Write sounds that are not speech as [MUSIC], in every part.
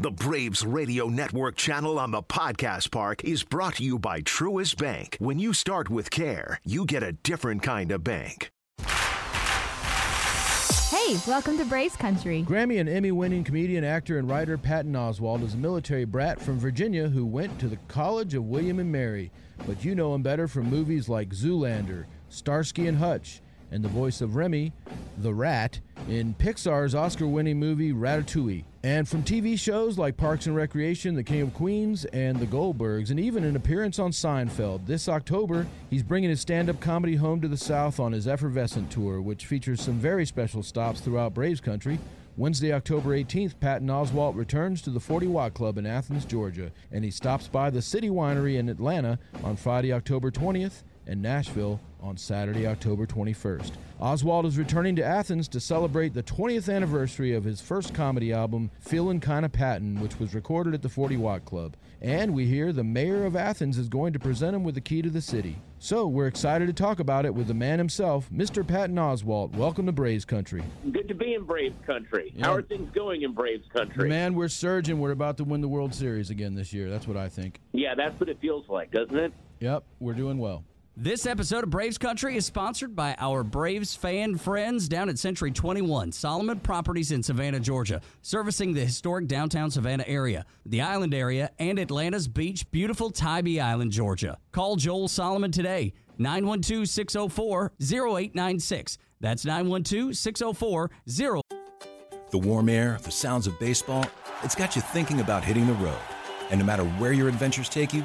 The Braves Radio Network channel on the Podcast Park is brought to you by Truist Bank. When you start with care, you get a different kind of bank. Hey, welcome to Braves Country. Grammy and Emmy winning comedian, actor, and writer Patton Oswalt is a military brat from Virginia who went to the College of William and Mary. But you know him better from movies like Zoolander, Starsky and Hutch, and the voice of Remy, the rat, in Pixar's Oscar winning movie Ratatouille. And from TV shows like Parks and Recreation, The King of Queens, and The Goldbergs, and even an appearance on Seinfeld. This October, he's bringing his stand up comedy home to the South on his Effervescent Tour, which features some very special stops throughout Braves country. Wednesday, October 18th, Patton Oswalt returns to the 40 Watt Club in Athens, Georgia, and he stops by the City Winery in Atlanta on Friday, October 20th, and Nashville on Saturday, October 21st. Oswalt is returning to Athens to celebrate the 20th anniversary of his first comedy album, Feelin' Kinda Patton, which was recorded at the 40 Watt Club. And we hear the mayor of Athens is going to present him with the key to the city. So we're excited to talk about it with the man himself, Mr. Patton Oswalt. Welcome to Braves Country. Good to be in Braves Country. Yeah. How are things going in Braves Country? Man, we're surging. We're about to win the World Series again this year. That's what I think. Yeah, that's what it feels like, doesn't it? Yep, we're doing well. This episode of Braves Country is sponsored by our Braves fan friends down at Century 21, Solomon Properties in Savannah, Georgia, servicing the historic downtown Savannah area, the island area, and Atlanta's beach, beautiful Tybee Island, Georgia. Call Joel Solomon today, 912 604 0896. That's 912 604 0. The warm air, the sounds of baseball, it's got you thinking about hitting the road. And no matter where your adventures take you,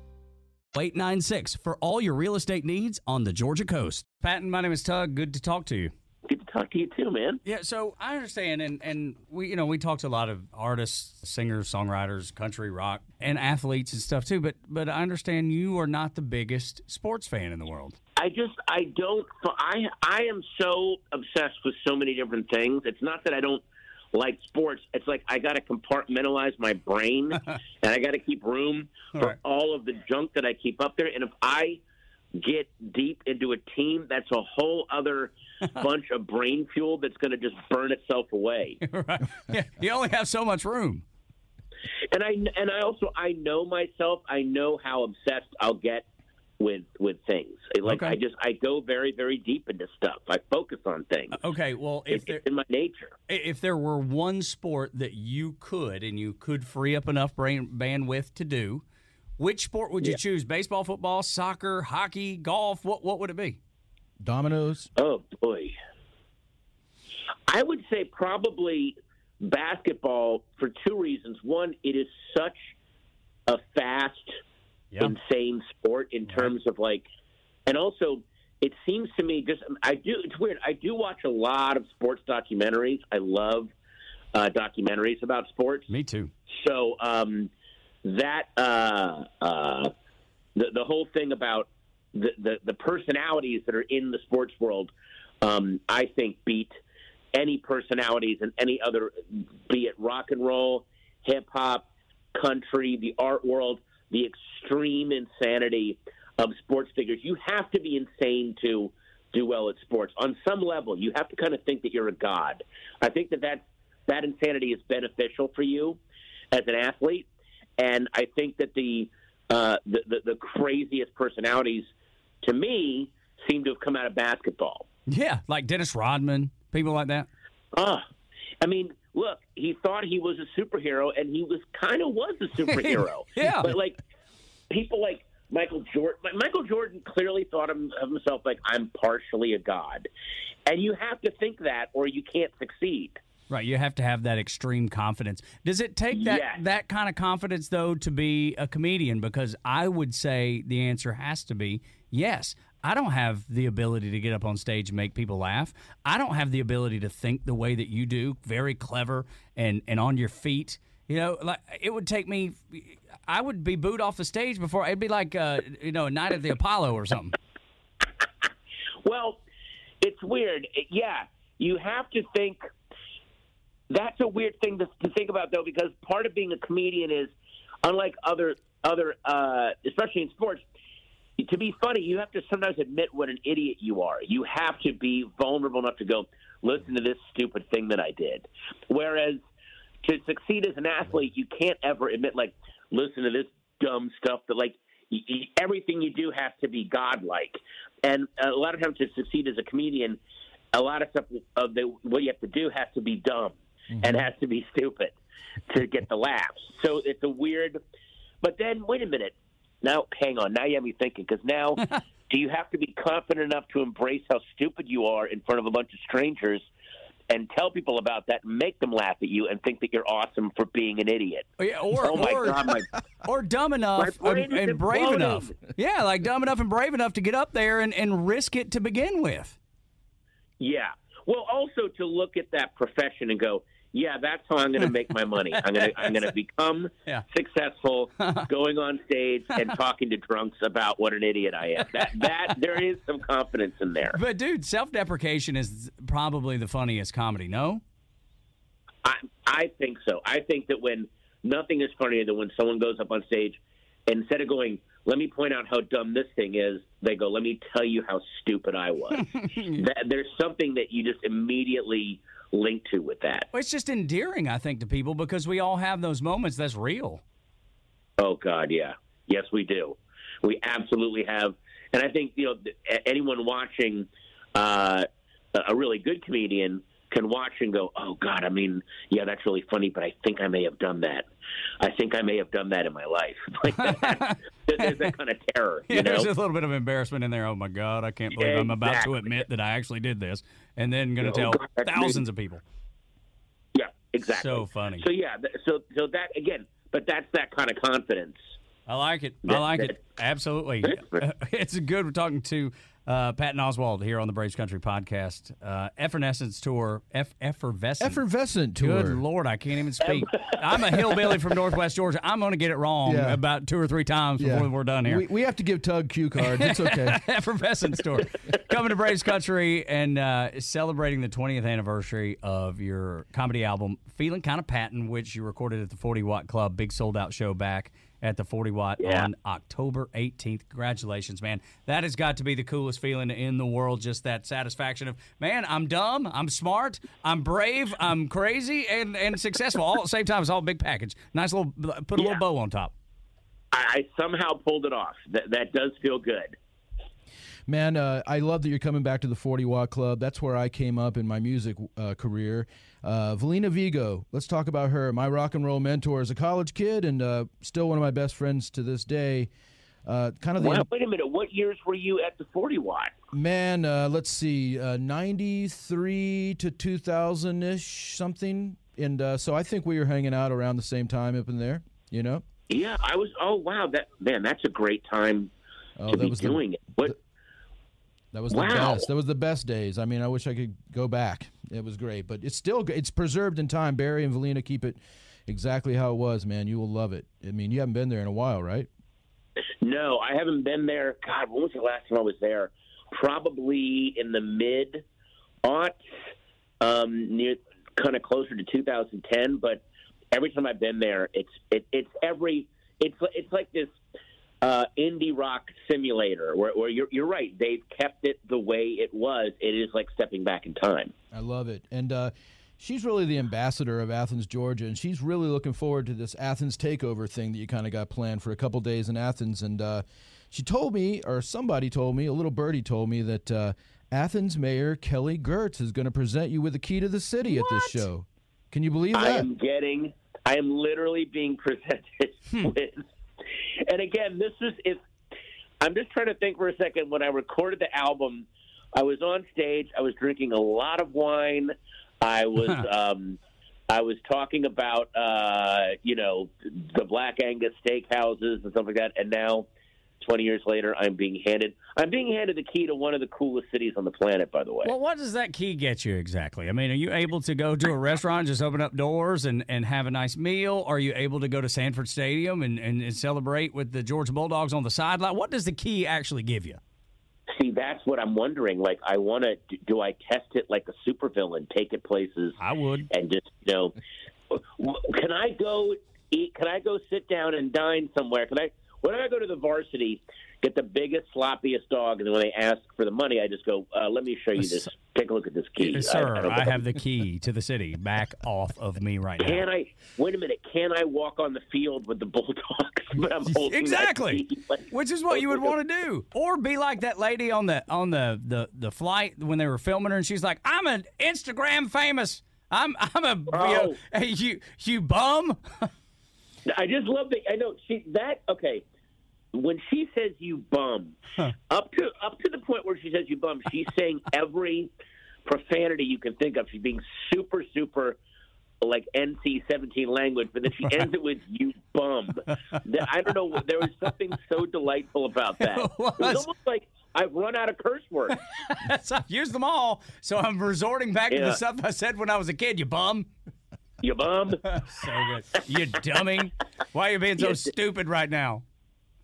896 for all your real estate needs on the Georgia coast. Patton, my name is Tug. Good to talk to you. Good to talk to you too, man. Yeah, so I understand, and and we you know we talked to a lot of artists, singers, songwriters, country rock, and athletes and stuff too. But but I understand you are not the biggest sports fan in the world. I just I don't I I am so obsessed with so many different things. It's not that I don't like sports. It's like I got to compartmentalize my brain [LAUGHS] and I got to keep room for Right. all of the junk that I keep up there. And if I get deep into a team, that's a whole other [LAUGHS] bunch of brain fuel that's going to just burn itself away. [LAUGHS] right? Yeah, you only have so much room. and I and I also I know myself. I know how obsessed I'll get with with things. Like Okay. I just I go very very deep into stuff. I focus on things. Uh, okay, well, It- if there it's in my nature. if there were one sport that you could and you could free up enough brain bandwidth to do, which sport would you choose? Baseball, football, soccer, hockey, golf? What what would it be? Dominoes. Oh boy. I would say probably basketball for two reasons. One, it is such a fast, Yeah. insane sport in terms of like, and also it seems to me just I do. It's weird. I do watch a lot of sports documentaries. I love uh, documentaries about sports. Me too. So um, that uh, uh, the the whole thing about the, the the personalities that are in the sports world, um, I think beat any personalities in any other, be it rock and roll, hip hop, country, the art world, the extreme insanity of sports figures. You have to be insane to do well at sports. On some level, you have to kind of think that you're a god. I think that that's, that insanity is beneficial for you as an athlete, and I think that the uh, the, the, the craziest personalities, to me, seem to have come out of basketball. Yeah, like Dennis Rodman, people like that. Ah, I mean, look, he thought he was a superhero, and he was kind of was a [LAUGHS] superhero. Yeah. but like people like Michael Jordan, Michael Jordan clearly thought of himself like I'm partially a god, and you have to think that, or you can't succeed. Right, you have to have that extreme confidence. Does it take that Yes. that kind of confidence though to be a comedian? Because I would say the answer has to be yes. I don't have the ability to get up on stage and make people laugh. I don't have the ability to think the way that you do, very clever and and on your feet. You know, like it would take me. I would be booed off the stage before. It'd be like uh, you know, a night at the Apollo or something. [LAUGHS] Well, it's weird. Yeah, you have to think. That's a weird thing to, to think about, though, because part of being a comedian is, unlike other other, uh, especially in sports, to be funny, you have to sometimes admit what an idiot you are. You have to be vulnerable enough to go, listen to this stupid thing that I did. Whereas to succeed as an athlete, you can't ever admit, like, listen to this dumb stuff that, like, everything you do has to be godlike. And a lot of times to succeed as a comedian, a lot of stuff of the, what you have to do has to be dumb mm-hmm. and has to be stupid to get the laughs. So it's a weird. But then, wait a minute. Now, hang on. Now you have me thinking because now, [LAUGHS] do you have to be confident enough to embrace how stupid you are in front of a bunch of strangers? And tell people about that, make them laugh at you, and think that you're awesome for being an idiot. Or, yeah, or, oh my or, god, my [LAUGHS] or dumb enough and, and brave imploding. enough. Yeah, like dumb enough and brave enough to get up there and, and risk it to begin with. Yeah. Well, also to look at that profession and go, yeah, that's how I'm going to make my money. I'm going to I'm going [LAUGHS] to become Yeah. successful, [LAUGHS] going on stage and talking to drunks about what an idiot I am. That that there is some confidence in there. But dude, self-deprecation is probably the funniest comedy. No, I I think so. I think that when nothing is funnier than when someone goes up on stage and instead of going, "Let me point out how dumb this thing is," they go, "Let me tell you how stupid I was." [LAUGHS] that, there's something that you just immediately link to with that. Well, it's just endearing, I think, to people because we all have those moments. That's real. Oh God, yeah, yes, we do. We absolutely have, and I think you know anyone watching uh, a really good comedian can watch and go, "Oh God, I mean, yeah, that's really funny, but I think I may have done that. I think I may have done that in my life." [LAUGHS] Like that, [LAUGHS] there's that kind of terror, you Yeah, know. there's a little bit of embarrassment in there. Oh my God, I can't believe I'm about to admit that I actually did this, and then going to Oh, tell God, thousands of people. Yeah, exactly. So funny. So yeah, so so that again, but that's that kind of confidence. I like it. I like it. Absolutely. [LAUGHS] it's good. We're talking to uh, Patton Oswalt here on the Braves Country podcast. Uh, Effervescence Tour. F- effervescent. Effervescent tour. Good Lord, I can't even speak. I'm a hillbilly from Northwest Georgia. I'm going to get it wrong Yeah. about two or three times Yeah. before we're done here. We, we have to give Tug cue cards. It's okay. [LAUGHS] Effervescence Tour. Coming to Braves Country and uh, celebrating the 20th anniversary of your comedy album, Feeling Kind of Patton, which you recorded at the 40 Watt Club, big sold out show back at the 40 Watt Yeah. on October 18th. Congratulations, man. That has got to be the coolest feeling in the world. Just that satisfaction of, man, I'm dumb, I'm smart, I'm brave, I'm crazy, and, and successful all at the same time. It's all a big package. Nice little, put a Yeah. little bow on top. I, I somehow pulled it off. That that does feel good. Man, uh, I love that you're coming back to the 40 Watt Club. That's where I came up in my music uh, career. Uh, Velena Vego, let's talk about her. My rock and roll mentor as a college kid and uh, still one of my best friends to this day. Uh, kind of the Wow, wait a minute. What years were you at the 40 watt? man, uh, let's see, uh, 93 to 2000 ish, something. And uh, so I think we were hanging out around the same time up in there, you know? Yeah, I was. Oh wow, that man, that's a great time Oh, to that be was the- doing it. What? That was the best. That was the best days. I mean, I wish I could go back. It was great, but it's still it's preserved in time. Barry and Velena keep it exactly how it was, man. You will love it. I mean, you haven't been there in a while, right? No, I haven't been there. God, when was the last time I was there? Probably in the mid aughts, um, near kind of closer to 2010. But every time I've been there, it's it, it's every it's it's like this uh, indie rock simulator, where, where you're, you're right. They've kept it the way it was. It is like stepping back in time. I love it. And uh, she's really the ambassador of Athens, Georgia, and she's really looking forward to this Athens takeover thing that you kind of got planned for a couple days in Athens. And uh, she told me, or somebody told me, a little birdie told me that uh, Athens Mayor Kelly Girtz is going to present you with the key to the city at this show. Can you believe that? I am getting, I am literally being [LAUGHS] presented with, and again, this is if I'm just trying to think for a second. When I recorded the album, I was on stage. I was drinking a lot of wine. I was, um, I was talking about, uh, you know, the Black Angus steakhouses and stuff like that. And now, 20 years later, I'm being handed, I'm being handed the key to one of the coolest cities on the planet. By the way. Well, what does that key get you exactly? I mean, are you able to go to a restaurant, just open up doors and, and have a nice meal? Are you able to go to Sanford Stadium and, and, and celebrate with the Georgia Bulldogs on the sideline? What does the key actually give you? See, that's what I'm wondering. Like, I want to. Do I test it like a supervillain? Take it places. I would. And just you know, can I go eat? Can I go sit down and dine somewhere? Can I? When I go to the varsity, get the biggest, sloppiest dog, and then when they ask for the money, I just go, uh, "Let me show you this. Take a look at this key, Yes, sir, don't I, have the key to the city. Back off of me right now. Can I? Wait a minute. Can I walk on the field with the bulldogs? [LAUGHS] But I'm Exactly. [LAUGHS] Like- Which is what you would want to do, or be like that lady on the on the, the the flight when they were filming her, and she's like, "I'm an Instagram famous. I'm I'm a you, know, Oh. hey, you you bum." [LAUGHS] I just love the. I know she that okay. When she says you bum, up to up to the point where she says you bum, she's [LAUGHS] saying every profanity you can think of. She's being super super like NC seventeen language, but then she ends it with "you bum." I don't know. There was something so delightful about that. [LAUGHS] It was. almost like I've run out of curse words. [LAUGHS] I've used them all, so I'm resorting back to the stuff I said when I was a kid. You bum. You bum. So good. You dummy. Why are you being so stupid right now?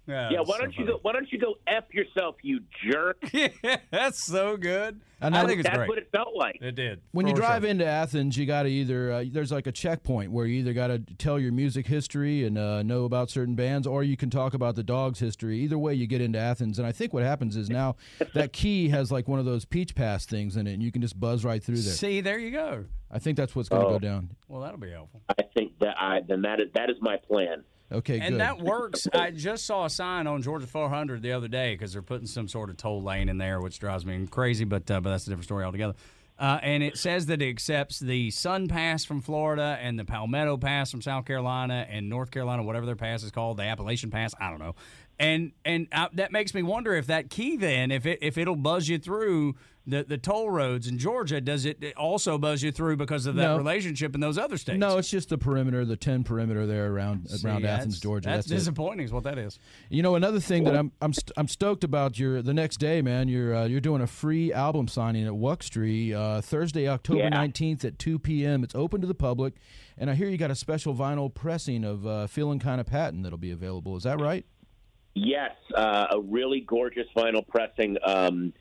Yeah. Why don't you go? Why don't you go f yourself, you jerk? [LAUGHS] go? That's so good. I I, think it's That's great. what it felt like. it did. when you drive sure. into Athens, you got to either uh, there's like a checkpoint where you either got to tell your music history and uh, know about certain bands, or you can talk about the dog's history. Either way, you get into Athens, and I think what happens is now [LAUGHS] that key has like one of those Peach Pass things in it, and you can just buzz right through there. See, there you go. I think that's what's going to Oh. go down. Well, that'll be helpful. I think that I then that is that is my plan. Okay, And good. that works. [LAUGHS] I just saw a sign on Georgia 400 the other day because they're putting some sort of toll lane in there, which drives me crazy. But uh, but that's a different story altogether. Uh, and it says that it accepts the Sun Pass from Florida and the Palmetto Pass from South Carolina and North Carolina, whatever their pass is called, the Appalachian Pass. I don't know. And and uh, that makes me wonder if that key then, if it if it'll buzz you through the, the toll roads in Georgia, does it also buzz you through because of that No. relationship in those other states? no, it's just the perimeter, the ten perimeter there around See, around Athens, Georgia. That's, That's, disappointing, is what that is. You know, another thing that I'm I'm st- I'm stoked about your the next day, man. You're uh, you're doing a free album signing at Wuxtry uh, Thursday, October Yeah. 19th at 2 p.m. It's open to the public, and I hear you got a special vinyl pressing of uh, "Feeling Kind of Patton" that'll be available. Is that right? Yes, uh, a really gorgeous vinyl pressing um,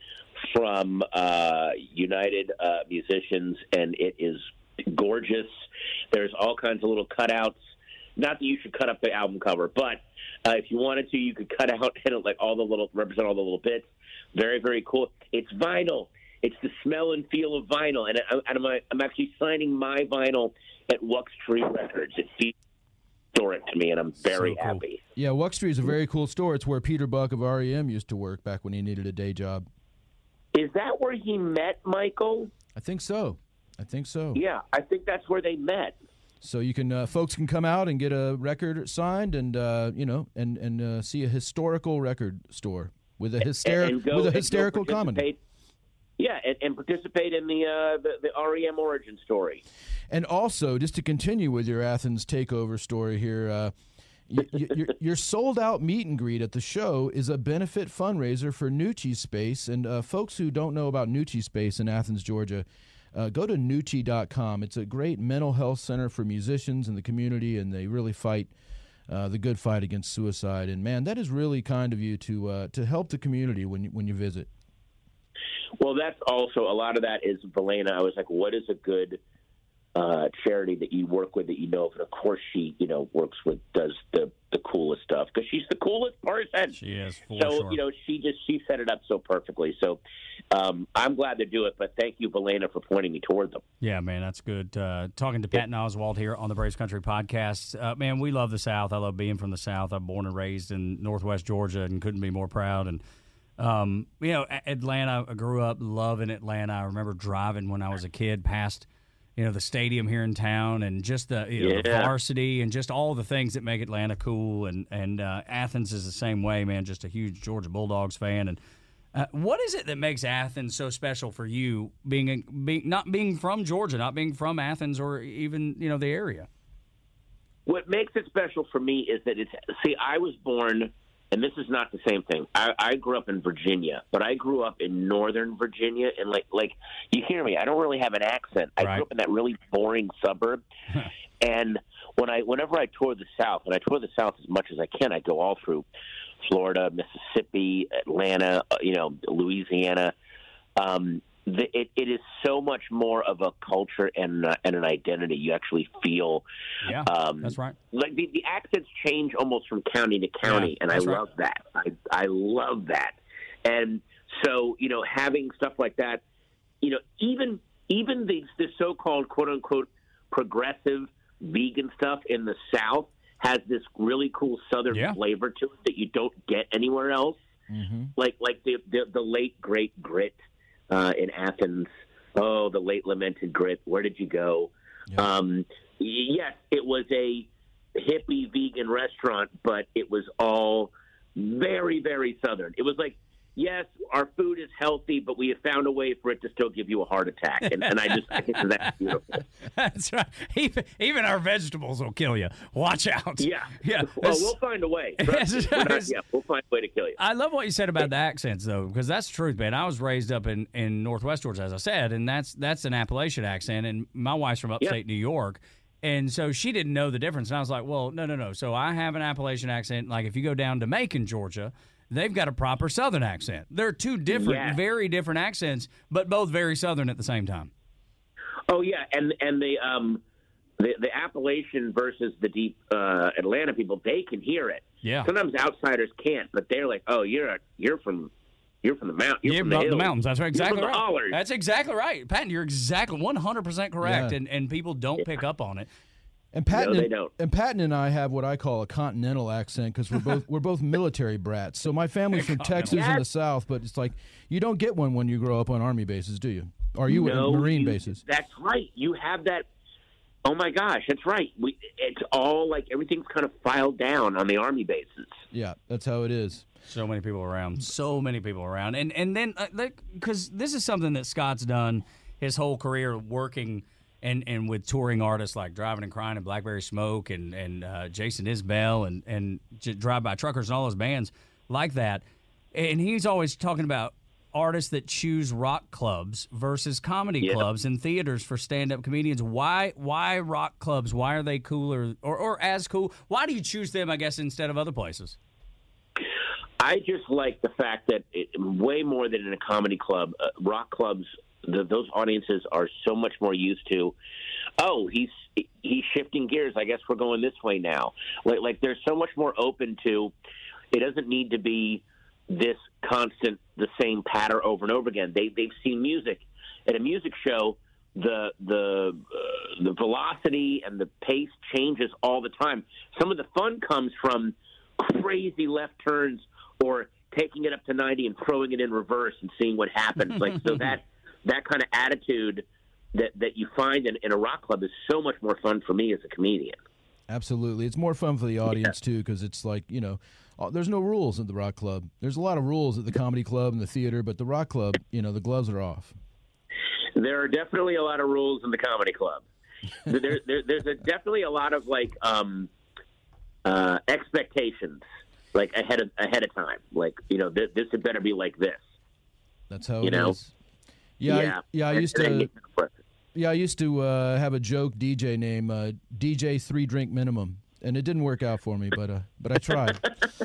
from uh, United uh, Musicians, and it is gorgeous. There's all kinds of little cutouts. Not that you should cut up the album cover, but uh, if you wanted to, you could cut out [LAUGHS] it like all the little represent all the little bits. Very very cool. It's vinyl. It's the smell and feel of vinyl, and, I, I'm, I'm actually signing my vinyl at Wux Tree Records. It historic to me, and I'm very So cool. happy. Yeah, Wuxtry is a very cool store. It's where Peter Buck of REM used to work back when he needed a day job. Is that where he met Michael? I think so. I think so. Yeah, I think that's where they met. So you can uh, folks can come out and get a record signed, and uh, you know, and and uh, see a historical record store with a hyster- and go with a hysterical comedy. Yeah, and, and participate in the, uh, the the REM origin story. And also, just to continue with your Athens takeover story here, uh, y- y- your, your sold out meet and greet at the show is a benefit fundraiser for Nuçi Space. And uh, folks who don't know about Nuçi Space in Athens, Georgia, uh, go to Nucci.com. It's a great mental health center for musicians in the community, and they really fight. Uh, the good fight against suicide, and man, that is really kind of you to uh, to help the community when when you visit. Well, that's also a lot of that is Velena. I was like, what is a good uh, charity that you work with that you know of, and of course she, you know, works with does the the coolest stuff because she's the coolest person. She is so sure. you know she just she set it up so perfectly. So um, I'm glad to do it, but thank you, Velena, for pointing me toward them. Yeah, man, that's good. Uh, talking to Patton Oswalt here on the Braves Country Podcast. Uh, man, we love the South. I love being from the South. I'm born and raised in Northwest Georgia and couldn't be more proud. And um, you know, Atlanta. I grew up loving Atlanta. I remember driving when I was a kid past, you know, the stadium here in town and just the, you know, the varsity and just all the things that make Atlanta cool. And and uh, Athens is the same way, man. Just a huge Georgia Bulldogs fan. And uh, what is it that makes Athens so special for you, being, a, being not being from Georgia, not being from Athens or even you know the area? What makes it special for me is that it's see, I was born, and this is not the same thing. I, I grew up in Virginia, but I grew up in Northern Virginia, and like like you hear me, I don't really have an accent. I Right. grew up in that really boring suburb, [LAUGHS] and when I whenever I tour the South, and I tour the South as much as I can, I go all through Florida, Mississippi, Atlanta, uh, you know, Louisiana. Um, the, it, it is so much more of a culture and uh, and an identity. You actually feel Yeah, um, that's right. like the, the accents change almost from county to county, Yeah, and I right. love that. I I love that. And so you know, having stuff like that, you know, even even the the so-called quote unquote progressive vegan stuff in the South has this really cool Southern Yeah. flavor to it that you don't get anywhere else. Like like the the, the late great grit uh, in Athens. Oh, the late lamented grit. Where did you go? Um, yes, it was a hippie vegan restaurant, but it was all very, very southern. It was like, yes, our food is healthy, but we have found a way for it to still give you a heart attack. And, and I just I think that's beautiful. [LAUGHS] That's right. Even, even our vegetables will kill you. Watch out. Yeah, [LAUGHS] yeah. Well, we'll find a way. Trust me. We're not- yeah, we'll find a way to kill you. I love what you said about the accents, though, because that's the truth, man. I was raised up in, in Northwest Georgia, as I said, and that's that's an Appalachian accent, and my wife's from upstate New York, and so she didn't know the difference. And I was like, well, no, no, no. So I have an Appalachian accent. Like if you go down to Macon, Georgia, they've got a proper Southern accent. They're two different, Yes. very different accents, but both very Southern at the same time. Oh yeah, and and the um the the Appalachian versus the deep uh, Atlanta people, they can hear it. Yeah. Sometimes outsiders can't, but they're like, "Oh, you're a, you're from you're from the mount. You're Yeah, from the, the, the mountains. That's right. You're Exactly from right. hollers." That's exactly right, Patton. You're exactly 100 percent correct, Yeah. and and people don't pick up on it. And Patton, they and, don't. and Patton and I have what I call a continental accent because we're both we're both military brats. So my family's from [LAUGHS] Texas in the South, but it's like you don't get one when you grow up on army bases, do you? Are you no, Marine you- bases? That's right. You have that. Oh my gosh, that's right. We, it's all like everything's kind of filed down on the army bases. Yeah, that's how it is. So many people around. So many people around. And and then uh, because this is something that Scott's done his whole career working and and with touring artists like Drivin N Cryin and Blackberry Smoke and and uh, Jason Isbell and and J- Drive By Truckers and all those bands like that. And he's always talking about artists that choose rock clubs versus comedy Yeah. clubs and theaters for stand-up comedians. Why why rock clubs? Why are they cooler or, or as cool? Why do you choose them, I guess, instead of other places? I just like the fact that it, way more than in a comedy club, uh, rock clubs, the, those audiences are so much more used to. Oh, he's he's shifting gears. I guess we're going this way now. Like, like they're so much more open to. It doesn't need to be this constant, the same pattern over and over again. They they've seen music at a music show. The the uh, the velocity and the pace changes all the time. Some of the fun comes from crazy left turns or taking it up to 90 and throwing it in reverse and seeing what happens. like so [LAUGHS] that that kind of attitude that that you find in, in a rock club is so much more fun for me as a comedian. Absolutely, it's more fun for the audience too because it's like you know, uh, there's no rules at the rock club. There's a lot of rules at the comedy club and the theater, but the rock club, you know, the gloves are off. There are definitely a lot of rules in the comedy club. there, there, there's a, definitely a lot of like um, uh, expectations, like ahead of ahead of time. Like you know, th- this had better be like this. That's how You it know? is. Yeah, I, yeah. I And- used to. you express it. Yeah, I used to uh, have a joke DJ name, uh, DJ Three Drink Minimum, and it didn't work out for me, but uh, but I tried.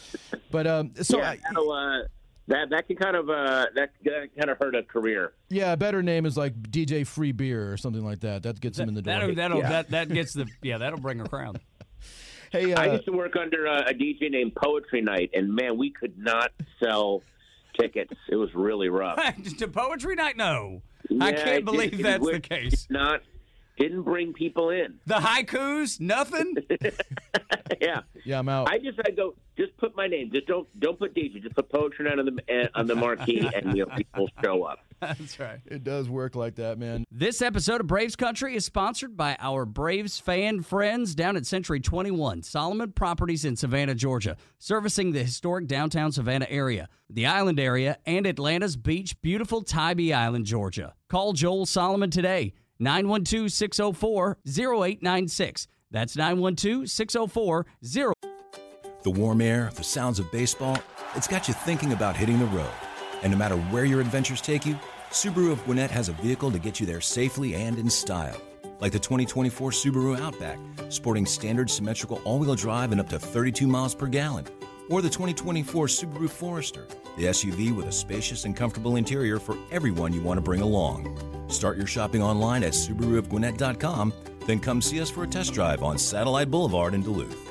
[LAUGHS] but um, so yeah, I, that'll, uh, that that can kind of uh, that, that kind of hurt a career. Yeah, a better name is like DJ Free Beer or something like that. That gets him in the door. That'll, that'll Yeah. that that gets the yeah that'll bring a crowd. [LAUGHS] hey, I uh, used to work under uh, a DJ named Poetry Night, and man, we could not sell tickets. It was really rough. [LAUGHS] to poetry night, no, I can't it believe did- that's it the case. Not didn't bring people in. The haikus, nothing. [LAUGHS] yeah, yeah, I'm out. I just I go just put my name. Just don't don't put DJ. Just put Poetry Night on the uh, on the marquee, [LAUGHS] and you know, people show up. That's right. it does work like that, man. This episode of Braves Country is sponsored by our Braves fan friends down at Century 21, Solomon Properties in Savannah, Georgia, servicing the historic downtown Savannah area, the island area, and Atlanta's beach, beautiful Tybee Island, Georgia. Call Joel Solomon today, 912 604 0896. That's 912 604 0896. The warm air, the sounds of baseball, it's got you thinking about hitting the road. And no matter where your adventures take you, Subaru of Gwinnett has a vehicle to get you there safely and in style. Like the 2024 Subaru Outback, sporting standard symmetrical all wheel drive and up to 32 miles per gallon. Or the 2024 Subaru Forester, the SUV with a spacious and comfortable interior for everyone you want to bring along. Start your shopping online at SubaruofGwinnett.com, then come see us for a test drive on Satellite Boulevard in Duluth.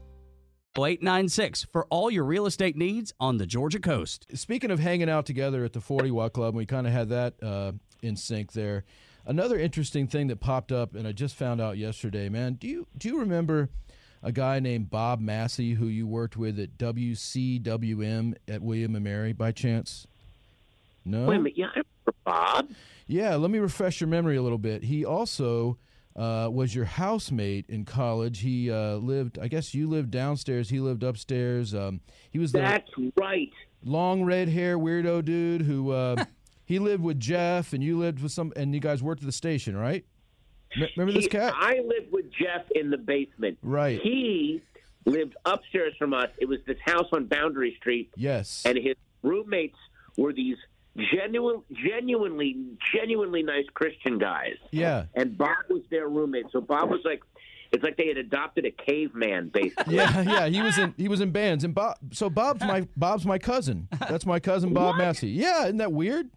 0896 for all your real estate needs on the Georgia coast. Speaking of hanging out together at the 40 Watt Club, we kind of had that uh, in sync there. Another interesting thing that popped up, and I just found out yesterday, man. Do you do you remember a guy named Bob Massey who you worked with at WCWM at William and Mary by chance? No. Wait a minute, yeah, I remember Bob. Yeah, let me refresh your memory a little bit. He also uh, was your housemate in college. He uh, lived, I guess you lived downstairs. He lived upstairs. Um, he was the That's right. long red hair weirdo dude who uh, [LAUGHS] he lived with Jeff, and you lived with some, and you guys worked at the station, right? M- remember this cat? I lived with Jeff in the basement. Right. He lived upstairs from us. It was this house on Boundary Street, yes. and his roommates were these genuine, genuinely, genuinely nice Christian guys. Yeah. And Bob was their roommate. So Bob was like, it's like they had adopted a caveman, basically. Yeah, yeah, he was in he was in bands, and Bob. So Bob's my Bob's my cousin. That's my cousin Bob What? Massey. Yeah, isn't that weird?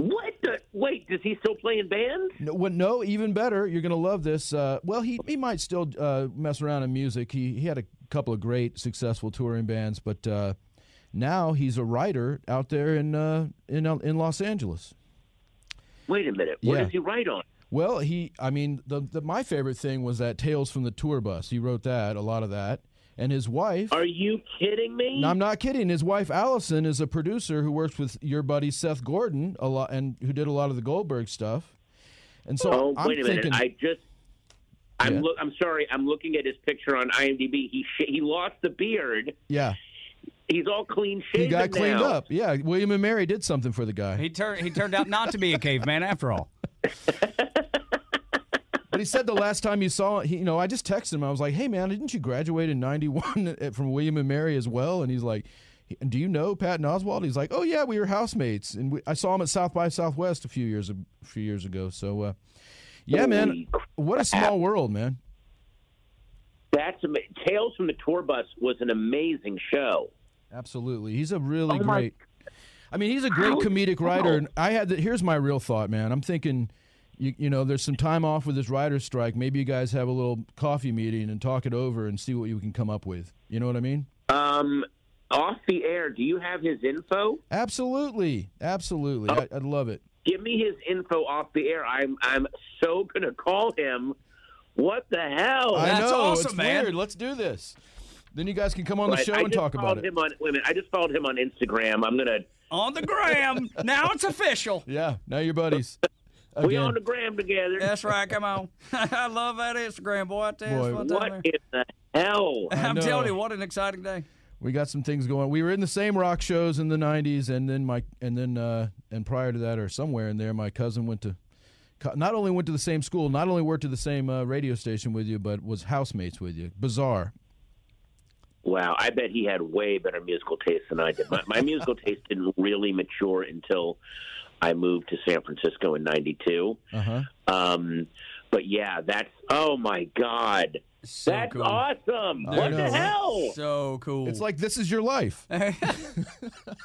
What the? Wait, does he still play in bands? No, what, no, even better. You're gonna love this. Uh, well, he he might still uh, mess around in music. He he had a couple of great successful touring bands, but uh, now he's a writer out there in uh, in in Los Angeles. Wait a minute. What Yeah. does he write on? Well, he I mean the, the my favorite thing was that Tales from the Tour Bus. He wrote that a lot of that, and his wife. Are you kidding me? No, I'm not kidding. His wife Allison is a producer who works with your buddy Seth Gordon a lot, and who did a lot of the Goldberg stuff. And so oh, I'm wait a minute. thinking, I just. I'm Yeah. look. I'm sorry. I'm looking at his picture on IMDb. He sh- he lost the beard. yeah, He's all clean shaven he got cleaned now. up. Yeah, William and Mary did something for the guy, He turned he turned out not to be a [LAUGHS] caveman after all. [LAUGHS] but he said the last time you saw, he, you know, I just texted him. I was like, "Hey, man, didn't you graduate in '91 [LAUGHS] from William and Mary as well?" And he's like. Do you know Patton Oswalt? He's like, oh yeah, we were housemates, and we, I saw him at South by Southwest a few years a few years ago. So, uh, yeah, man, what a small world, man. That's Tales from the Tour Bus was an amazing show. Absolutely. He's a really Oh, great. I mean, he's a great comedic writer. And I had the, here's my real thought, man. I'm thinking, you, you know, there's some time off with this writer's strike. Maybe you guys have a little coffee meeting and talk it over and see what you can come up with. You know what I mean? Um, off the air, do you have his info? Absolutely. Absolutely. Oh. I, I'd love it. Give me his info off the air. I'm I'm so gonna call him. What the hell? I That's know. awesome, it's man. weird. Let's do this. Then you guys can come on the show I and talk about followed it. Him on, wait a minute, I just followed him on Instagram. I'm gonna. On the gram. now it's official. [LAUGHS] Yeah. Now you're buddies. [LAUGHS] We on the gram together. That's right. Come on. [LAUGHS] I love that Instagram, boy. I tell you, it's Boy, fun What in the hell? I'm telling you, what an exciting day. we got some things going. We were in the same rock shows in the '90s, and then my and then uh, and prior to that, or somewhere in there, my cousin went to. Co- Not only went to the same school, not only worked at the same uh, radio station with you, but was housemates with you. Bizarre. Wow, I bet he had way better musical taste than I did. My, my musical [LAUGHS] taste didn't really mature until I moved to San Francisco in '92. Uh huh. Um, but yeah, that's oh my god, So that's cool. awesome! I What know, the hell? So cool. It's like this is your life. [LAUGHS]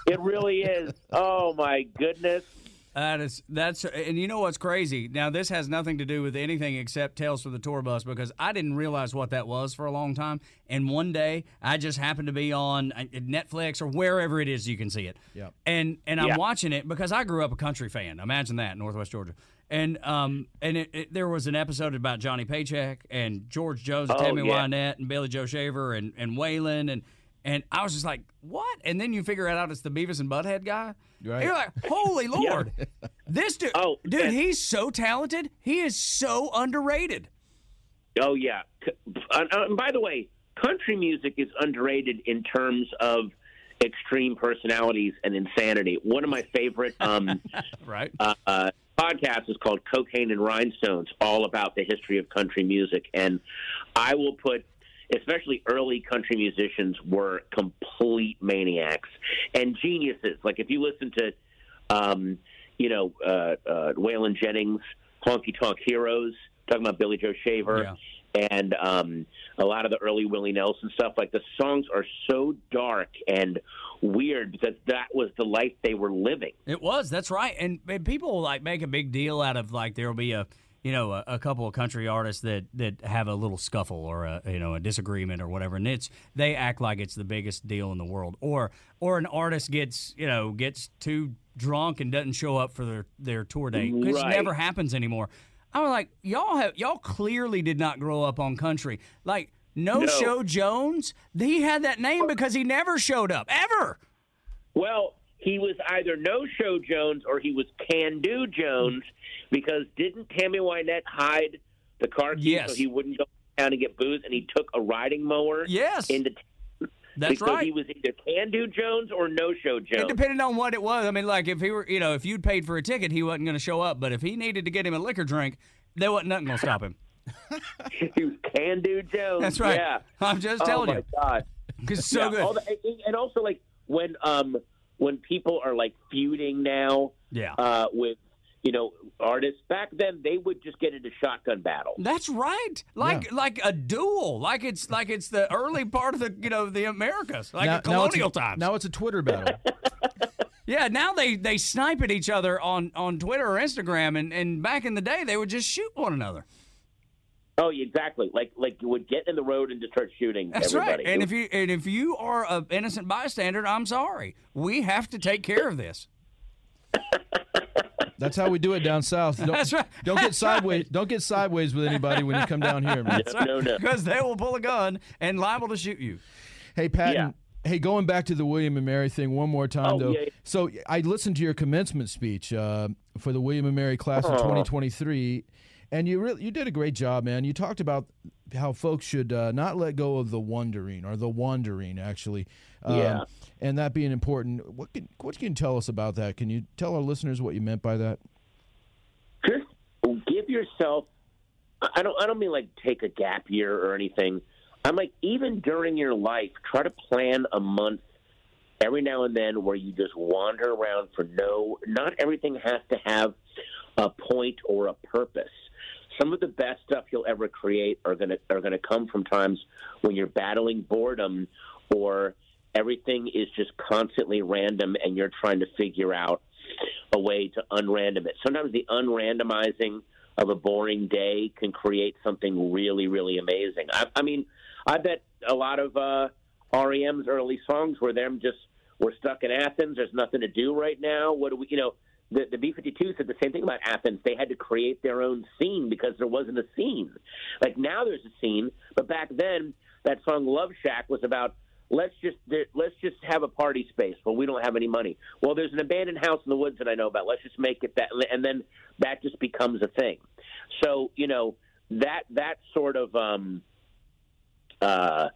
It really is. Oh my goodness. That is that's and you know what's crazy? Now this has nothing to do with anything except Tales from the Tour Bus because I didn't realize what that was for a long time. And one day I just happened to be on uh, Netflix or wherever it is you can see it. Yep. And and I'm Yeah. watching it because I grew up a country fan. Imagine that, Northwest Georgia. And um and it, it, there was an episode about Johnny Paycheck and George Jones and Oh, Tammy yeah. Wynette and Billy Joe Shaver and and Waylon and and I was just like, what? And then you figure it out it's the Beavis and Butthead guy. Right. You're like, holy [LAUGHS] lord, this dude, Oh, dude, and- he's so talented. He is so underrated. Oh yeah. C- uh, uh, And by the way, country music is underrated in terms of extreme personalities and insanity. One of my favorite um, [LAUGHS] Right. uh, uh, podcasts is called Cocaine and Rhinestones, all about the history of country music. And I will put, especially early country musicians, were complete maniacs and geniuses. Like if you listen to, um, you know, uh, uh, Waylon Jennings, Honky Tonk Heroes, talking about Billy Joe Shaver. And um, a lot of the early Willie Nelson stuff, like the songs are so dark and weird because that was the life they were living. It was. That's right. And, and people like make a big deal out of like there'll be a you know a, a couple of country artists that that have a little scuffle or a you know a disagreement or whatever, and it's they act like it's the biggest deal in the world. Or or an artist gets you know gets too drunk and doesn't show up for their their tour date. Which Right. never happens anymore. I was like, y'all have y'all clearly did not grow up on country. Like no, No. show Jones, he had that name because he never showed up ever. Well, he was either No Show Jones or he was Can Do Jones because didn't Tammy Wynette hide the car keys Yes. so he wouldn't go down and get booze, and he took a riding mower Yes. into That's because right. he was either Can Do Jones or No Show It Jones. depended on what it was. I mean, like if he were, you know, if you'd paid for a ticket, he wasn't going to show up. But if he needed to get him a liquor drink, there wasn't nothing going to stop him. [LAUGHS] he was Can Do Jones. That's right. Yeah. I'm just telling you. oh my you, God. [LAUGHS] it's so Yeah, good. the- and also like when um when people are like feuding now yeah, uh, with you know artists back then they would just get into shotgun battle that's right. Like like a duel. Like it's like it's the early part of the you know the Americas, like now, a colonial it's a, times. Now it's a Twitter battle. [LAUGHS] yeah, now they they snipe at each other on on Twitter or Instagram, and and back in the day they would just shoot one another. Oh, exactly. Like like you would get in the road and just start shooting That's everybody. right. And if you and if you are an innocent bystander, I'm sorry. We have to take care of this. [LAUGHS] That's how we do it down south. Don't, That's right. Don't get That's right. sideways. Don't get sideways with anybody when you come down here, man. no, no. Because they will pull a gun and liable to shoot you. Hey, Patton. Yeah. Hey, going back to the William and Mary thing one more time, Oh, though. yeah. So I listened to your commencement speech uh, for the William and Mary class of Oh. 2023, and you really you did a great job, man. You talked about how folks should uh, not let go of the wondering or the wandering, actually. Um, Yeah. And that being important. What can what can you tell us about that? Can you tell our listeners what you meant by that? just give yourself I don't I don't mean like take a gap year or anything. I'm like even during your life, try to plan a month every now and then where you just wander around for no not everything has to have a point or a purpose. Some of the best stuff you'll ever create are gonna are gonna come from times when you're battling boredom or everything is just constantly random and you're trying to figure out a way to unrandom it. Sometimes the unrandomizing of a boring day can create something really, really amazing. I, I mean, I bet a lot of uh, REM's early songs were them just we're stuck in Athens. There's nothing to do right now. What do we, you know? The, the B-52 said the same thing about Athens. They had to create their own scene because there wasn't a scene. Like now, there's a scene, but back then, that song "Love Shack" was about let's just let's just have a party space. Well, we don't have any money. Well, there's an abandoned house in the woods that I know about. Let's just make it that, and then that just becomes a thing. So you know that that sort of um, uh,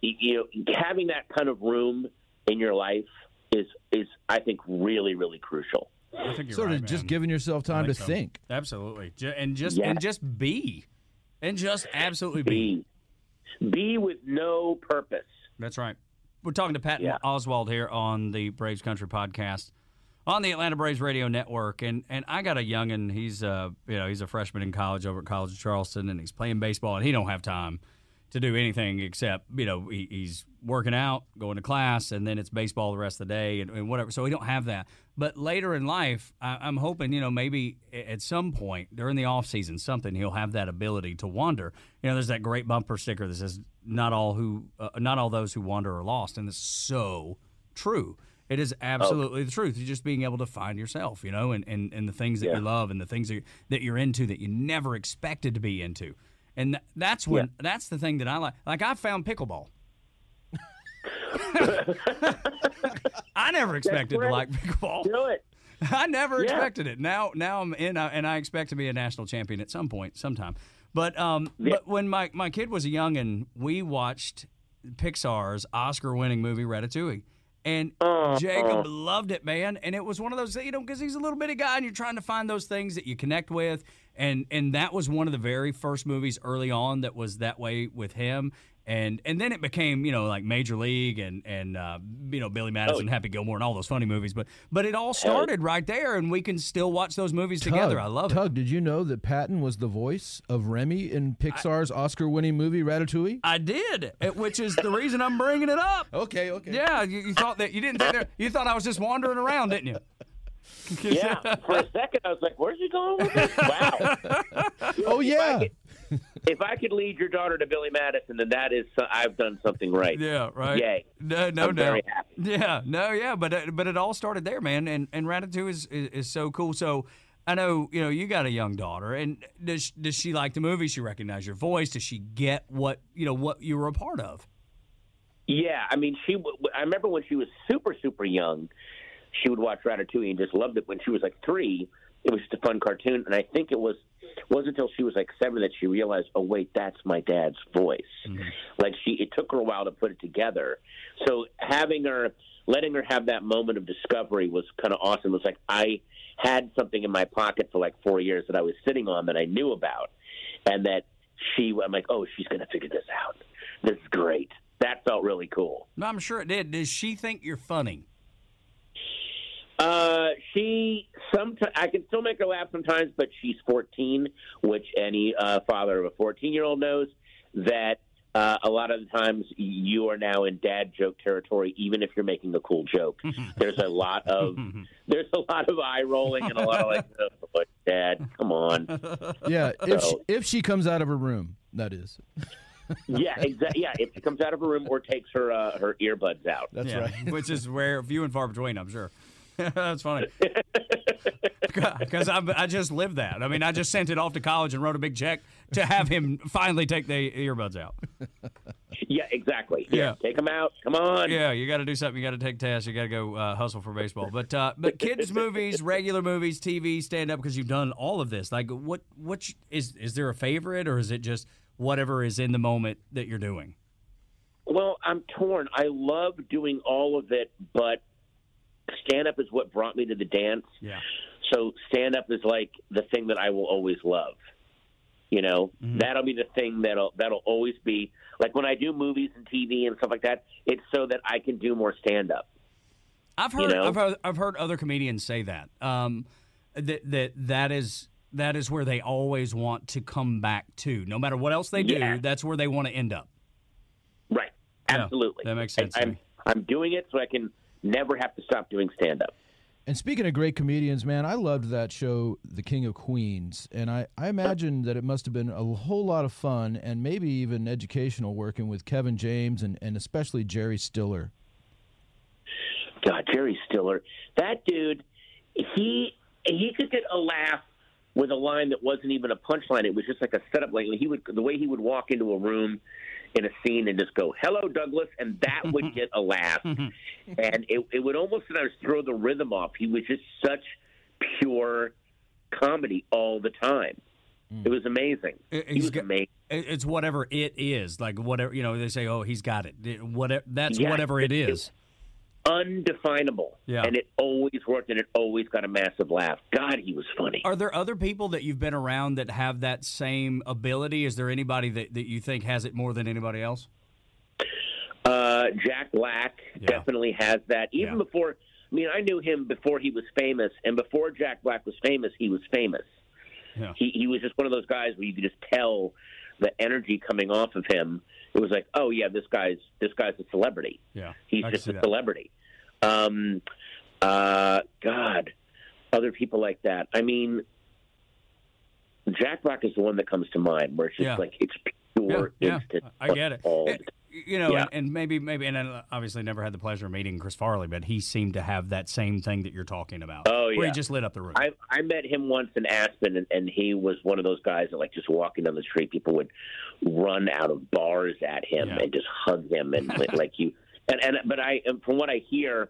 you know, having that kind of room in your life is is I think really really crucial. I think you're Sort right, of just man. giving yourself I time to so. think. Absolutely, and just Yeah. and just be, and just absolutely be. Be be with no purpose. That's right. We're talking to Pat Yeah. Oswalt here on the Braves Country podcast on the Atlanta Braves Radio Network, and and I got a youngin. He's uh you know he's a freshman in college over at College of Charleston, and he's playing baseball, and he don't have time to do anything except you know he, he's working out, going to class, and then it's baseball the rest of the day, and, and whatever. So he don't have that. But later in life, I, I'm hoping you know maybe at some point during the off season, something he'll have that ability to wander. You know, there's that great bumper sticker that says "Not all who, uh, not all those who wander are lost," and it's so true. It is absolutely the truth. You're just being able to find yourself, you know, and, and, and the things that Yeah. you love and the things that, that you're into that you never expected to be into. And th- that's when that's the thing that I like. Like I found pickleball. [LAUGHS] I never expected to like pickleball. Do it. [LAUGHS] I never Yeah. expected it. Now, now I'm in, uh, and I expect to be a national champion at some point, sometime. But, um, but when my, my kid was young and we watched Pixar's Oscar-winning movie Ratatouille, and Jacob loved it, man. And it was one of those, you know, because he's a little bitty guy, and you're trying to find those things that you connect with, and and that was one of the very first movies early on that was that way with him. And and then it became you know like Major League and and uh, you know Billy Madison, Happy Gilmore, and all those funny movies. But but it all started right there, and we can still watch those movies together. I love it. Tug, did you know that Patton was the voice of Remy in Pixar's Oscar-winning movie Ratatouille? I did, it- which is the reason I'm bringing it up. [LAUGHS] Okay, okay. Yeah, you, you thought that you didn't think that, you thought I was just wandering around, didn't you? Yeah. [LAUGHS] For a second, I was like, "Where's he going with this?" Wow. [LAUGHS] Oh If I yeah. could- If I could lead your daughter to Billy Madison, then that is so- I've done something right. Yeah, right. Yay. No, no I'm happy. Yeah, no, yeah, but uh, but it all started there, man. And and Ratatouille is, is is so cool. So I know you know you got a young daughter, and does does she like the movie? She recognize your voice? Does she get what you know what you were a part of? Yeah, I mean, she. I remember when she was super, super young, she would watch Ratatouille and just loved it. When she was like three, it was just a fun cartoon, and I think it was wasn't until she was like seven that she realized, oh wait, that's my dad's voice. Mm-hmm. Like she, it took her a while to put it together. So having her, letting her have that moment of discovery was kind of awesome. It was like I had something in my pocket for like four years that I was sitting on that I knew about, and that she, I'm like, oh, she's gonna figure this out. This is great. That felt really cool. No, I'm sure it did. Does she think you're funny? Uh, she sometimes I can still make her laugh sometimes, but she's 14, which any uh, father of a 14 year old knows that uh, a lot of the times you are now in dad joke territory, even if you're making a cool joke. [LAUGHS] there's a lot of there's a lot of eye rolling and a lot of like, [LAUGHS] oh, Dad, come on. Yeah, if she, if she comes out of her room, that is. Yeah, exactly. Yeah, if she comes out of her room or takes her uh, her earbuds out. That's yeah, right. which is rare, few and far between. I'm sure. [LAUGHS] That's funny. [LAUGHS] Because I, I just lived that. I mean, I just sent it off to college and wrote a big check to have him finally take the earbuds out. Yeah, exactly. Yeah. Yeah, take them out. Come on. Yeah, you got to do something. You got to take tests. You got to go uh, hustle for baseball. But uh, but kids [LAUGHS] movies, regular movies, TV, stand up because you've done all of this. Like what what sh- is is there a favorite or is it just whatever is in the moment that you're doing? Well, I'm torn. I love doing all of it, but stand up is what brought me to the dance. Yeah. So stand up is like the thing that I will always love. You know, that'll be the thing that'll that'll always be like when I do movies and TV and stuff like that. It's so that I can do more stand up. I've You heard, know? I've heard I've heard other comedians say that. Um, that that that is that is where they always want to come back to. No matter what else they do, Yeah. that's where they want to end up. Right. Yeah, Absolutely. that makes sense I, I'm. I'm doing it so I can never have to stop doing stand up. And speaking of great comedians, man, I loved that show, The King of Queens. And I, I imagine that it must have been a whole lot of fun and maybe even educational working with Kevin James and, and especially Jerry Stiller. God, Jerry Stiller, that dude, he he could get a laugh with a line that wasn't even a punchline. It was just like a setup. Like he would, the way he would walk into a room in a scene and just go, "Hello, Douglas," and that would [LAUGHS] get a laugh, [LAUGHS] and it it would almost sometimes throw the rhythm off. He was just such pure comedy all the time. Hmm. It was amazing. It- he he's was got- amazing. It- It's whatever it is, like whatever you know. They say, "Oh, he's got it." It- Whatever that's Yeah, whatever it- it- is. Undefinable. Yeah. And it always worked and it always got a massive laugh. God, he was funny. Are there other people that you've been around that have that same ability? Is there anybody that, that you think has it more than anybody else? Uh, Jack Black Yeah. definitely has that. Even Yeah. before, I mean, I knew him before he was famous, and before Jack Black was famous, he was famous. Yeah. He he was just one of those guys where you could just tell the energy coming off of him. It was like, oh yeah, this guy's this guy's a celebrity. Yeah, He's just a that. celebrity. Um, uh, God, other people like that. I mean, Jack Black is the one that comes to mind, where it's just Yeah. like it's pure yeah, instant. I get it. It- You know, Yeah. and, and maybe, maybe, and I obviously never had the pleasure of meeting Chris Farley, but he seemed to have that same thing that you're talking about. Oh, where he just lit up the room. I I met him once in Aspen, and, and he was one of those guys that like just walking down the street, people would run out of bars at him Yeah. and just hug him and [LAUGHS] like you. And and but I from what I hear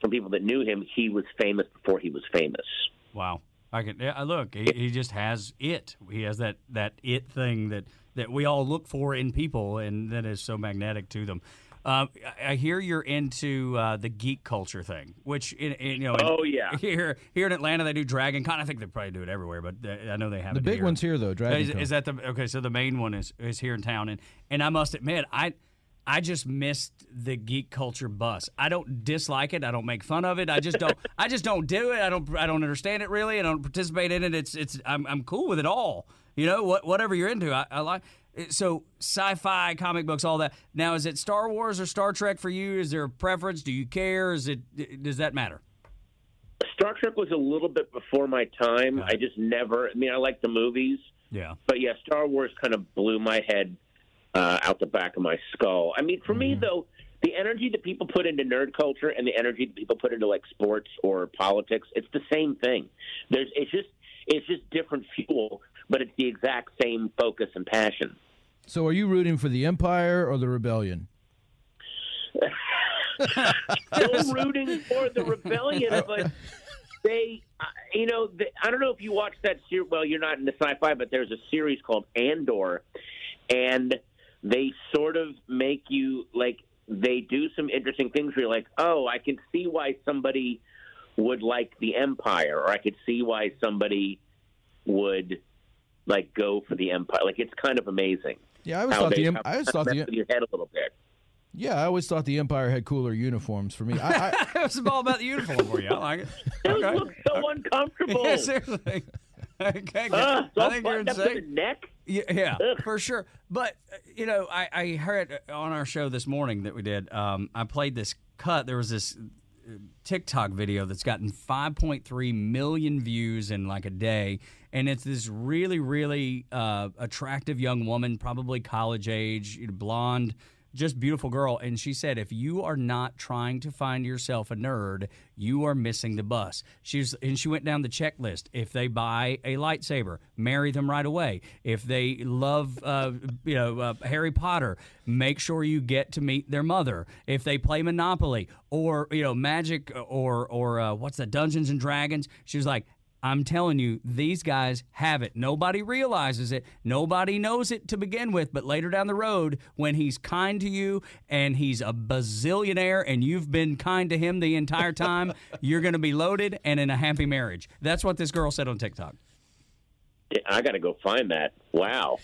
from people that knew him, he was famous before he was famous. Wow. I can yeah, look. He, he just has it. He has that that it thing that that we all look for in people, and that is so magnetic to them. Um, I I hear you're into uh, the geek culture thing, which in, in, you know. in- Oh, yeah. Here here in Atlanta they do Dragon Con. I think they probably do it everywhere, but uh, I know they have The it big here. one's here though. Dragon Is, Con. is that the okay? So the main one is is here in town, and and I must admit, I I just missed the geek culture bus. I don't dislike it. I don't make fun of it. I just don't. I just don't do it. I don't. I don't understand it really. I don't participate in it. It's it's. I'm I'm cool with it all. You know what? Whatever you're into, I, I like. So sci-fi, comic books, all that. Now, is it Star Wars or Star Trek for you? Is there a preference? Do you care? Is it? Does that matter? Star Trek was a little bit before my time. I just never. I mean, I like the movies, Yeah. but yeah, Star Wars kind of blew my head uh, out the back of my skull. I mean, for me though, the energy that people put into nerd culture and the energy that people put into like sports or politics, it's the same thing. There's, it's just, it's just different fuel, but it's the exact same focus and passion. so, are you rooting for the Empire or the Rebellion? [LAUGHS] Still rooting for the rebellion, but they, you know, the, I don't know if you watched that series. Well, you're not into sci-fi, but there's a series called Andor, and they sort of make you like they do some interesting things where you're like, oh, I can see why somebody would like the Empire, or I could see why somebody would like go for the Empire. Like it's kind of amazing. Yeah, I always how thought they the Em- I always they thought the your head a little bit. yeah I always thought the Empire had cooler uniforms for me. I, I, [LAUGHS] it's all about the uniform for you. I like it. [LAUGHS] Those Okay. look so uncomfortable. [LAUGHS] Yeah, seriously. Okay, it's I think you're buttoned up to the insane. neck. Yeah, yeah for sure. But uh, you know, I, I heard on our show this morning that we did. Um, I played this cut. There was this uh, TikTok video that's gotten 5.3 million views in like a day, and it's this really, really uh, attractive young woman, probably college age, blonde. Just beautiful girl, and she said, "If you are not trying to find yourself a nerd, you are missing the bus." She's and she went down the checklist. If they buy a lightsaber, marry them right away. If they love, uh, you know, uh, Harry Potter, make sure you get to meet their mother. If they play Monopoly or you know Magic or or uh, what's that Dungeons and Dragons, she was like, I'm telling you, these guys have it. Nobody realizes it. Nobody knows it to begin with. But later down the road, when he's kind to you and he's a bazillionaire and you've been kind to him the entire time, [LAUGHS] you're going to be loaded and in a happy marriage. That's what this girl said on TikTok. I got to go find that. Wow,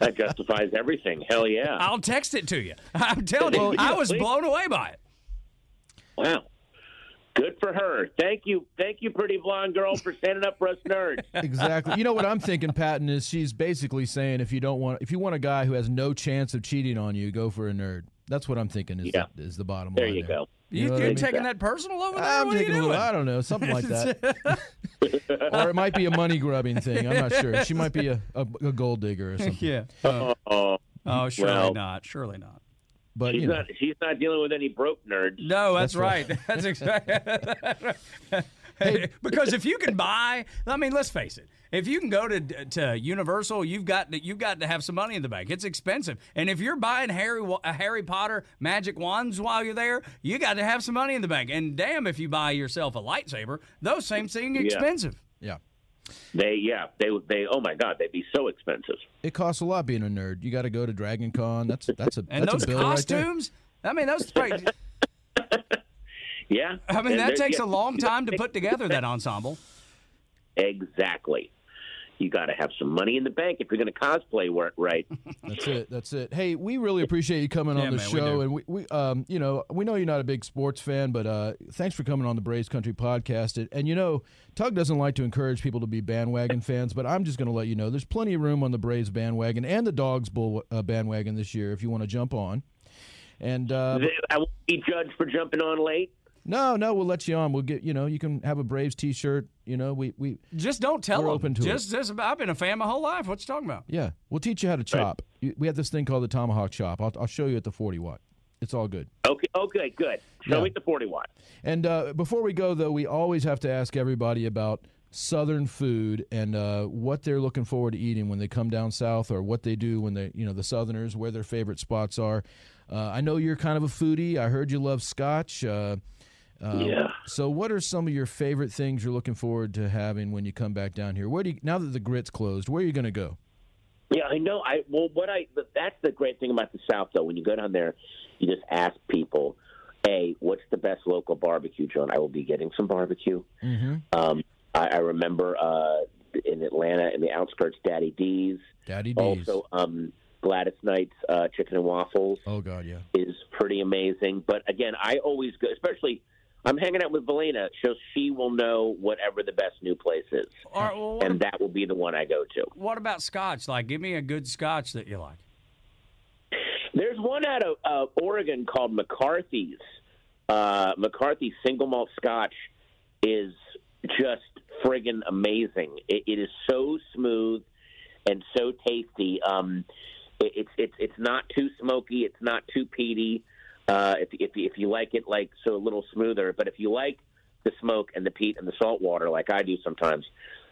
that justifies everything. Hell yeah! I'll text it to you. I'm telling you, [LAUGHS] I was blown away by it. Wow, good for her. Thank you, thank you, pretty blonde girl, for standing up for us nerds. [LAUGHS] exactly. You know what I'm thinking, Patton, is she's basically saying if you don't want if you want a guy who has no chance of cheating on you, go for a nerd. That's what I'm thinking is Yeah. the, is the bottom line. There line. you go. You, know what are I mean? taking that personal over there? I'm what are you taking a doing? little, I don't know, something like that. [LAUGHS] [LAUGHS] or it might be a money grubbing thing. I'm not sure. She might be a, a, a gold digger or something. yeah. Oh, Oh, surely Well- not. Surely not. But she's you know, not. She's not dealing with any broke nerds. No, that's, That's right. right. [LAUGHS] That's exactly. [LAUGHS] [LAUGHS] because if you can buy, I mean, let's face it. If you can go to to Universal, you've got to, you've got to have some money in the bank. It's expensive, and if you're buying Harry uh, Harry Potter magic wands while you're there, you got to have some money in the bank. And damn, if you buy yourself a lightsaber, those same thing Yeah. expensive. yeah. They yeah they they oh my god they'd be so expensive. It costs a lot being a nerd. You got to go to Dragon Con. That's [LAUGHS] that's a And that's those a bill right costumes, I mean, those. [LAUGHS] Yeah, I mean, And that takes yeah, a long time to [LAUGHS] put together that ensemble. Exactly. You got to have some money in the bank if you're going to cosplay wor- right. [LAUGHS] That's it. That's it. Hey, we really appreciate you coming Yeah, on the man, show, do. and we, we um you know we know you're not a big sports fan, but uh thanks for coming on the Braves Country podcast. And, and you know Tug doesn't like to encourage people to be bandwagon [LAUGHS] fans, but I'm just going to let you know there's plenty of room on the Braves bandwagon and the Dogs bull uh, bandwagon this year if you want to jump on. And uh, I won't be judged for jumping on late. No, no, we'll let you on. We'll get you know you can have a Braves T-shirt. You know we we Just don't tell We're them. open to it. just, just, I've been a fan my whole life. What you talking about? Yeah, we'll teach you how to chop. You- We have this thing called the tomahawk chop. I'll, I'll show you at the 40 watt. It's all good. Okay, okay, good. Show Yeah. me the 40 watt. And uh, before we go, though, we always have to ask everybody about Southern food and uh, what they're looking forward to eating when they come down south, or what they do when they, you know, the Southerners, where their favorite spots are. Uh, I know you're kind of a foodie. I heard you love Scotch. Uh, uh, Yeah. So, what are some of your favorite things you're looking forward to having when you come back down here? Where do you, now that the grit's closed? Where are you going to go? Yeah, I know. I well, what I but that's the great thing about the South, though. When you go down there, you just ask people, "Hey, what's the best local barbecue joint?" I will be getting some barbecue. Mm-hmm. Um, I, I remember uh, in Atlanta, in the outskirts, Daddy D's. Daddy D's. Also, um, Gladys Knight's uh, chicken and waffles oh God, yeah. is pretty amazing. But again, I always go, especially. I'm hanging out with Velena, so she will know whatever the best new place is, right, well, and that will be the one I go to. what about Scotch? Like, give me a good Scotch that you like. There's one out of uh, Oregon called McCarthy's. Uh, McCarthy's single malt Scotch is just friggin' amazing. It, it is so smooth and so tasty. Um, it, it's it's it's not too smoky. It's not too peaty. Uh, if if you- if you like it like so a little smoother, but if you like the smoke and the peat and the salt water like I do sometimes,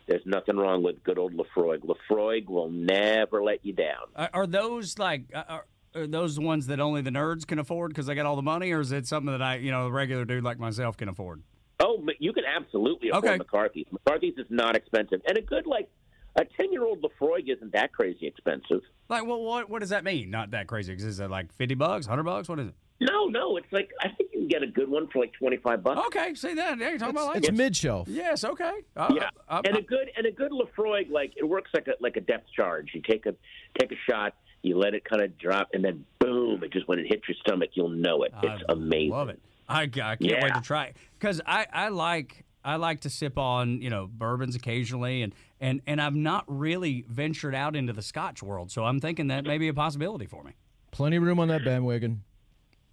there's nothing wrong with good old Laphroaig. Laphroaig will never let you down. Are, are those like are, are those ones that only the nerds can afford because they got all the money, or is it something that I, you know, a regular dude like myself can afford? Oh, but you can absolutely afford Okay. McCarthy's. McCarthy's is not expensive, and a good like a ten-year-old Laphroaig isn't that crazy expensive. Like, well, what what does that mean? Not that crazy. Is it like fifty bucks, hundred bucks? What is it? No, no, it's like I think you can get a good one for like twenty-five bucks. Okay, see that? Yeah, you're talking about like It's mid shelf. Yes, okay. Uh, Yeah, uh, and uh, a good and a good Laphroaig like it works like a like a depth charge. You take a take a shot, you let it kind of drop, and then boom! It just when it hits your stomach, you'll know it. It's I amazing. Love it. I, I can't wait Yeah. to try it because I, I like I like to sip on you know bourbons occasionally and and and I've not really ventured out into the Scotch world, so I'm thinking that may be a possibility for me. Plenty of room on that bandwagon.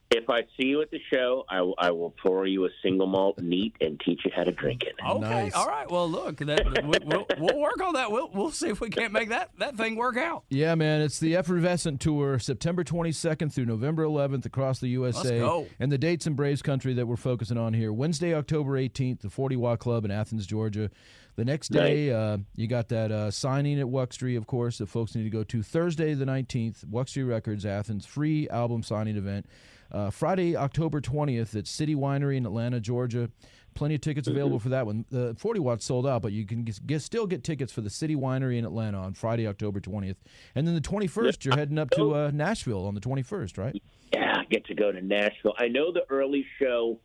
If I see you at the show, I, will- I will pour you a single malt neat and teach you how to drink it. Okay, Nice. all right. Well, look, that, we, we'll, we'll work on that. We'll we'll see if we can't make that that thing work out. Yeah, man, it's the Effervescent Tour, September 22nd through November 11th across the USA. go. And the dates in Braves country that we're focusing on here Wednesday, October 18th, the 40 Watt Club in Athens, Georgia. The next day, uh, you got that uh, signing at Wuxtry, of course, that folks need to go to. Thursday, the 19th, Wuxtry Records, Athens, free album signing event. Uh, Friday, October 20th, at City Winery in Atlanta, Georgia. Plenty of tickets available for that one. The 40 watts sold out, but you can get, still get tickets for the City Winery in Atlanta on Friday, October 20th. And then the 21st, you're heading up to uh, Nashville on the 21st, right? Yeah, I get to go to Nashville. I know the early show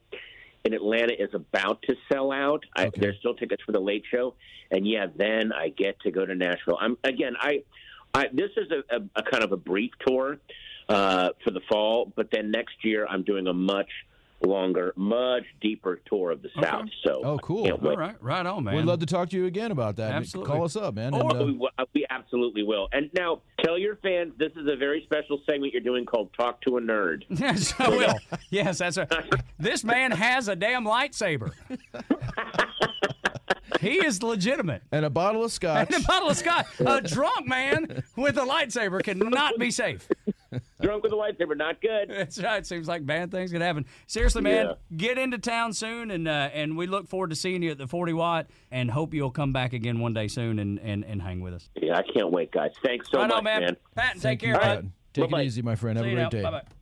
in Atlanta is about to sell out. I, There's still tickets for the late show, and yeah, then I get to go to Nashville. I'm again. I, I this is a, a, a kind of a brief tour uh, for the fall, but then next year I'm doing a much longer, much deeper tour of the South. So Oh, cool. can't wait. All right, right on, man. We'd love to talk to you again about that. Absolutely. Call us up, man. Or- and, uh, We, we absolutely will. And now, tell your fans this is a very special segment you're doing called "Talk to a Nerd." [LAUGHS] Yes, I will. Yes, that's a. This man has a damn lightsaber. [LAUGHS] he is legitimate. and a bottle of [LAUGHS] scotch. And a bottle of scotch. A drunk man with a lightsaber cannot be safe. [LAUGHS] Drunk with a lightsaber, not good. That's right. Seems like bad things can happen. Seriously, man, Yeah. get into town soon, and uh, and we look forward to seeing you at the 40 watt, and hope you'll come back again one day soon and and, and hang with us. Yeah, I can't wait, guys. Thanks so right much, on, man. man. Patton, take care, you, bud. Take Bye-bye. it easy, my friend. Have See a you great now. day. Bye-bye. Bye.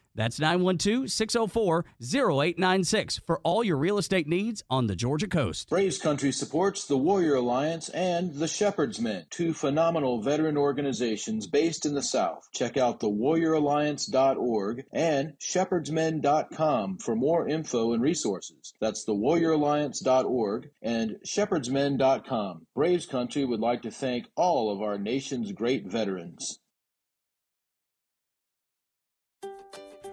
That's 912 604 0896 for all your real estate needs on the Georgia coast. Braves Country supports the Warrior Alliance and the Shepherd's Men, two phenomenal veteran organizations based in the South. Check out the thewarrioralliance.org and shepherdsmen.com for more info and resources. That's the thewarrioralliance.org and shepherdsmen.com. Braves Country would like to thank all of our nation's great veterans.